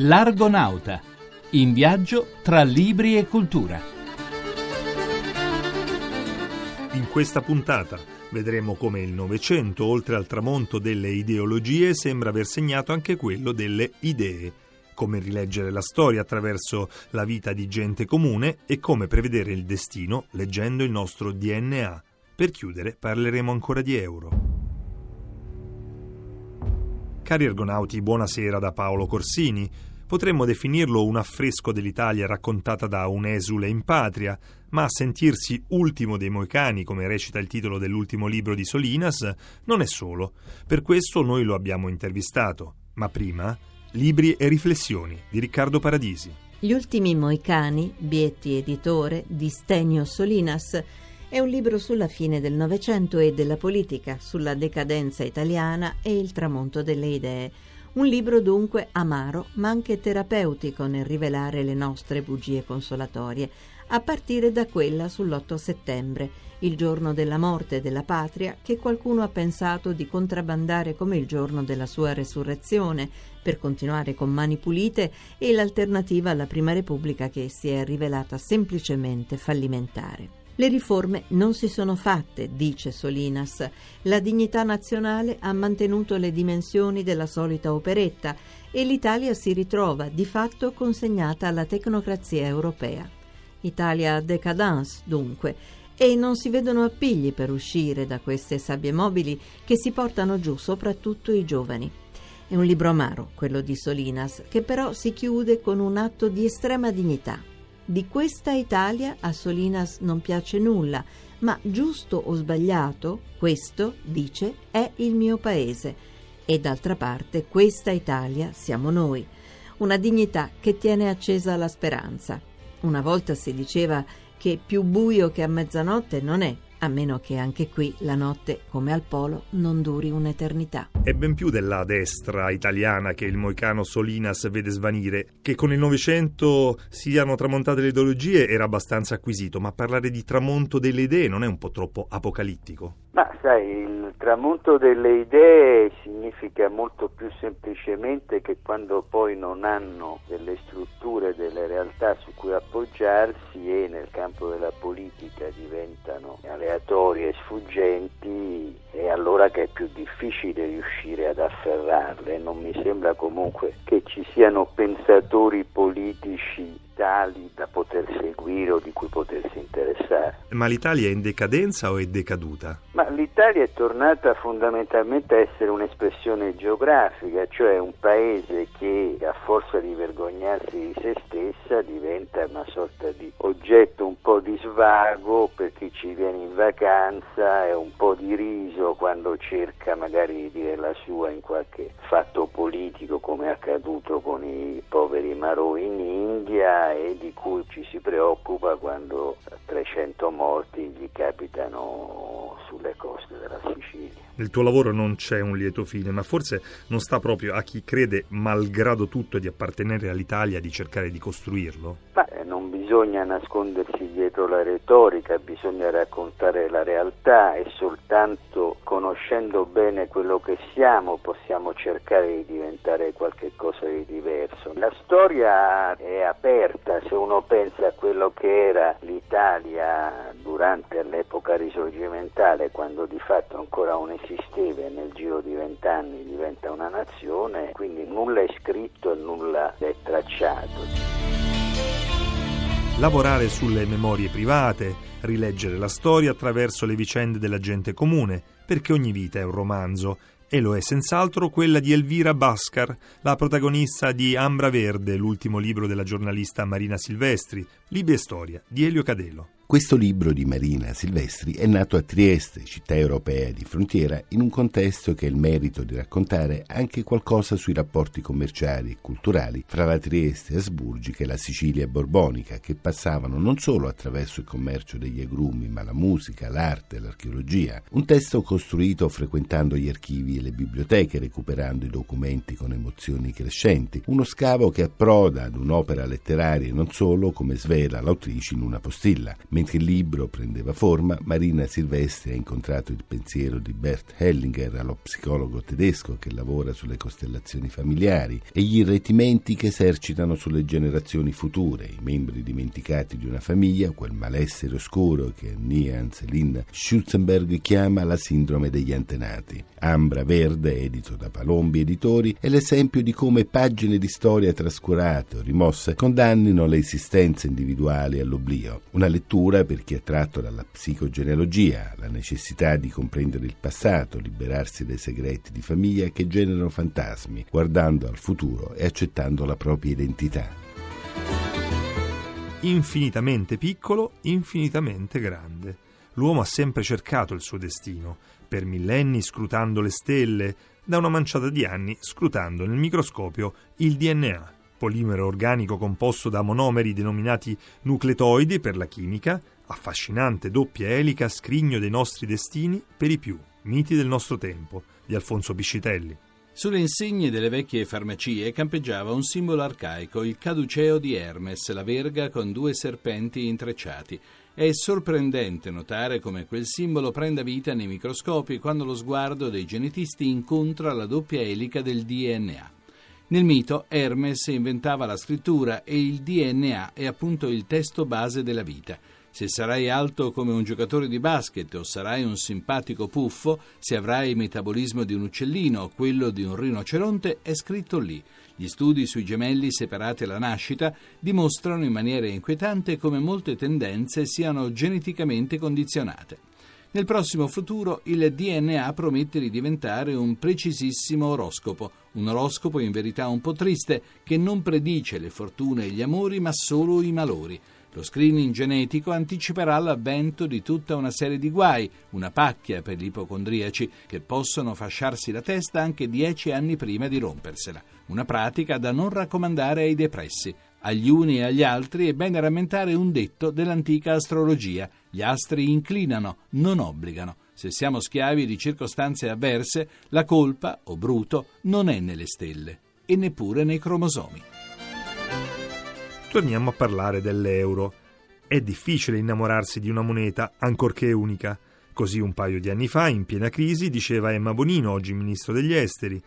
L'Argonauta, in viaggio tra libri e cultura. In questa puntata vedremo come il Novecento, oltre al tramonto delle ideologie, sembra aver segnato anche quello delle idee, come rileggere la storia attraverso la vita di gente comune e come prevedere il destino leggendo il nostro DNA. Per chiudere parleremo ancora di euro. Cari ergonauti, buonasera da Paolo Corsini. Potremmo definirlo un affresco dell'Italia raccontata da un esule in patria, ma sentirsi ultimo dei Moicani, come recita il titolo dell'ultimo libro di Solinas, non è solo. Per questo noi lo abbiamo intervistato. Ma prima, libri e riflessioni di Riccardo Paradisi. Gli ultimi Moicani, Bietti editore, di Stenio Solinas, è un libro sulla fine del Novecento e della politica, sulla decadenza italiana e il tramonto delle idee. Un libro dunque amaro, ma anche terapeutico nel rivelare le nostre bugie consolatorie, a partire da quella sull'8 settembre, il giorno della morte della patria che qualcuno ha pensato di contrabbandare come il giorno della sua resurrezione, per continuare con mani pulite, e l'alternativa alla Prima Repubblica che si è rivelata semplicemente fallimentare. Le riforme non si sono fatte, dice Solinas. La dignità nazionale ha mantenuto le dimensioni della solita operetta e l'Italia si ritrova di fatto consegnata alla tecnocrazia europea. Italia décadence, dunque, e non si vedono appigli per uscire da queste sabbie mobili che si portano giù soprattutto i giovani. È un libro amaro, quello di Solinas, che però si chiude con un atto di estrema dignità. Di questa Italia a Solinas non piace nulla, ma giusto o sbagliato, questo, dice, è il mio paese. E d'altra parte questa Italia siamo noi. Una dignità che tiene accesa la speranza. Una volta si diceva che più buio che a mezzanotte non è, a meno che anche qui la notte, come al polo, non duri un'eternità. È ben più della destra italiana che il moicano Solinas vede svanire. Che con il Novecento siano tramontate le ideologie era abbastanza acquisito, ma parlare di tramonto delle idee non è un po' troppo apocalittico? Ma sai, il tramonto delle idee significa molto più semplicemente che quando poi non hanno delle strutture, delle realtà su cui appoggiarsi e nel campo della politica diventano aleatorie e sfuggenti, è allora che è più difficile riuscire ad afferrarle. Non mi sembra comunque che ci siano pensatori politici tali da poter seguire o di cui potersi interessare. Ma l'Italia è in decadenza o è decaduta? Ma l'Italia è tornata fondamentalmente a essere un'espressione geografica, cioè un paese che a forza di vergognarsi di se stessa diventa una sorta di oggetto un po' di svago per chi ci viene in vacanza e un po' di riso quando cerca magari di dire la sua in qualche fatto politico come è accaduto con i poveri Marò in India e di cui ci si preoccupa quando 300 morti gli capitano sulle coste della Sicilia. Nel tuo lavoro non c'è un lieto fine, ma forse non sta proprio a chi crede, malgrado tutto, di appartenere all'Italia, di cercare di costruirlo? Ma non bisogna nascondersi dietro la retorica, bisogna raccontare la realtà e soltanto conoscendo bene quello che siamo possiamo cercare di diventare qualche cosa di diverso. La storia è aperta, se uno pensa a quello che era l'Italia durante l'epoca risorgimentale, quando di fatto ancora non esisteva e nel giro di vent'anni diventa una nazione, quindi nulla è scritto e nulla è tracciato. Lavorare sulle memorie private, rileggere la storia attraverso le vicende della gente comune, perché ogni vita è un romanzo, e lo è senz'altro quella di Elvira Bascar, la protagonista di Ambra Verde, l'ultimo libro della giornalista Marina Silvestri, Libia e Storia di Elio Cadelo. Questo libro di Marina Silvestri è nato a Trieste, città europea di frontiera, in un contesto che ha il merito di raccontare anche qualcosa sui rapporti commerciali e culturali fra la Trieste asburgica e la Sicilia borbonica, che passavano non solo attraverso il commercio degli agrumi, ma la musica, l'arte, l'archeologia. Un testo costruito frequentando gli archivi e le biblioteche, recuperando i documenti con emozioni crescenti. Uno scavo che approda ad un'opera letteraria e non solo, come svela l'autrice in una postilla Mentre il libro prendeva forma, Marina Silvestri ha incontrato il pensiero di Bert Hellinger, lo psicologo tedesco che lavora sulle costellazioni familiari, e gli irretimenti che esercitano sulle generazioni future, i membri dimenticati di una famiglia, quel malessere oscuro che Nians Lynn Schutzenberg chiama la sindrome degli antenati. Ambra Verde, edito da Palombi Editori, è l'esempio di come pagine di storia trascurate o rimosse condannino le esistenze individuali all'oblio. Una lettura per chi è tratto dalla psicogenealogia, la necessità di comprendere il passato, liberarsi dai segreti di famiglia che generano fantasmi, guardando al futuro e accettando la propria identità infinitamente piccolo, infinitamente grande. L'uomo ha sempre cercato il suo destino, per millenni scrutando le stelle, da una manciata di anni scrutando nel microscopio il DNA, polimero organico composto da monomeri denominati nucleotoidi per la chimica, affascinante doppia elica scrigno dei nostri destini per i più, miti del nostro tempo, di Alfonso Piscitelli. Sulle insegne delle vecchie farmacie campeggiava un simbolo arcaico, il caduceo di Hermes, la verga con due serpenti intrecciati. È sorprendente notare come quel simbolo prenda vita nei microscopi quando lo sguardo dei genetisti incontra la doppia elica del DNA. Nel mito Hermes inventava la scrittura e il DNA è appunto il testo base della vita. Se sarai alto come un giocatore di basket o sarai un simpatico puffo, se avrai il metabolismo di un uccellino o quello di un rinoceronte, è scritto lì. Gli studi sui gemelli separati alla nascita dimostrano in maniera inquietante come molte tendenze siano geneticamente condizionate. Nel prossimo futuro il DNA promette di diventare un precisissimo oroscopo, un oroscopo in verità un po' triste che non predice le fortune e gli amori ma solo i malori. Lo screening genetico anticiperà l'avvento di tutta una serie di guai, una pacchia per gli ipocondriaci che possono fasciarsi la testa anche dieci anni prima di rompersela. Una pratica da non raccomandare ai depressi. Agli uni e agli altri è bene rammentare un detto dell'antica astrologia: gli astri inclinano, non obbligano. Se siamo schiavi di circostanze avverse, la colpa, o bruto, non è nelle stelle e neppure nei cromosomi torniamo a parlare dell'euro. È difficile innamorarsi di una moneta, ancorché unica. Così un paio di anni fa, in piena crisi, diceva Emma Bonino, oggi ministro degli esteri.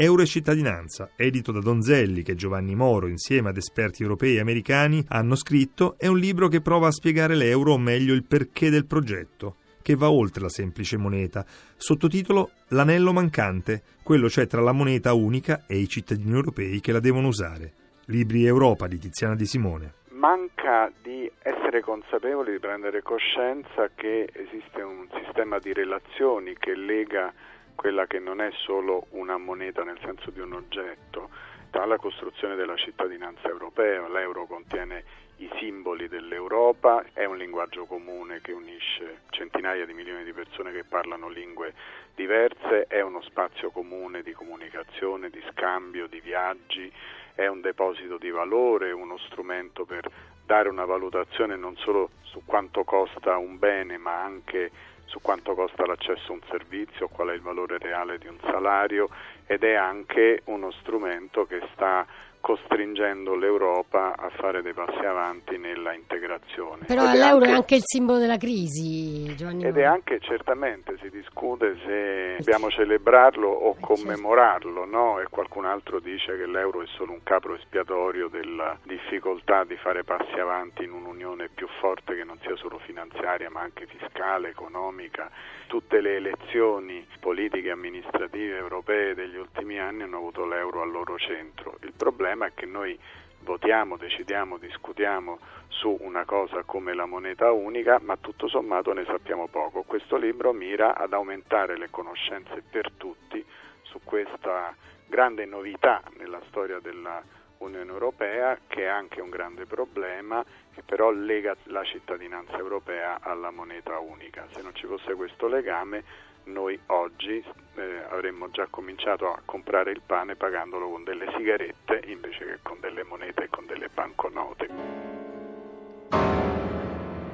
Euro e cittadinanza, edito da Donzelli, che Giovanni Moro, insieme ad esperti europei e americani, hanno scritto, è un libro che prova a spiegare l'euro, o meglio il perché del progetto, che va oltre la semplice moneta. Sottotitolo L'anello mancante, quello cioè tra la moneta unica e i cittadini europei che la devono usare. Libri Europa di Tiziana Di Simone. Manca di essere consapevoli, di prendere coscienza che esiste un sistema di relazioni che lega quella che non è solo una moneta nel senso di un oggetto, alla costruzione della cittadinanza europea. L'euro contiene i simboli dell'Europa, è un linguaggio comune che unisce centinaia di milioni di persone che parlano lingue diverse, è uno spazio comune di comunicazione, di scambio, di viaggi, è un deposito di valore, uno strumento per dare una valutazione non solo su quanto costa un bene, ma anche su quanto costa l'accesso a un servizio, qual è il valore reale di un salario ed è anche uno strumento che sta costringendo l'Europa a fare dei passi avanti nella integrazione. Però ed l'euro è anche, è anche il simbolo della crisi, Giovanni. Ed è anche certamente, si discute se dobbiamo celebrarlo o eh, commemorarlo, no? E qualcun altro dice che l'euro è solo un capro espiatorio della difficoltà di fare passi avanti in un'unione più forte che non sia solo finanziaria ma anche fiscale, economica. Tutte le elezioni politiche e amministrative europee degli ultimi anni hanno avuto l'euro al loro centro. Il problema problema è che noi votiamo, decidiamo, discutiamo su una cosa come la moneta unica, ma tutto sommato ne sappiamo poco. Questo libro mira ad aumentare le conoscenze per tutti su questa grande novità nella storia della Unione Europea, che è anche un grande problema, che però lega la cittadinanza europea alla moneta unica. Se non ci fosse questo legame noi oggi eh, avremmo già cominciato a comprare il pane pagandolo con delle sigarette invece che con delle monete e con delle banconote.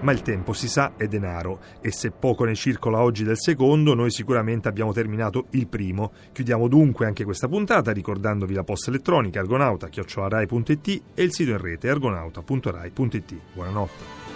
Ma il tempo, si sa, è denaro e se poco ne circola oggi del secondo, noi sicuramente abbiamo terminato il primo. Chiudiamo dunque anche questa puntata ricordandovi la posta elettronica argonauta-rai.it e il sito in rete argonauta.rai.it. Buonanotte.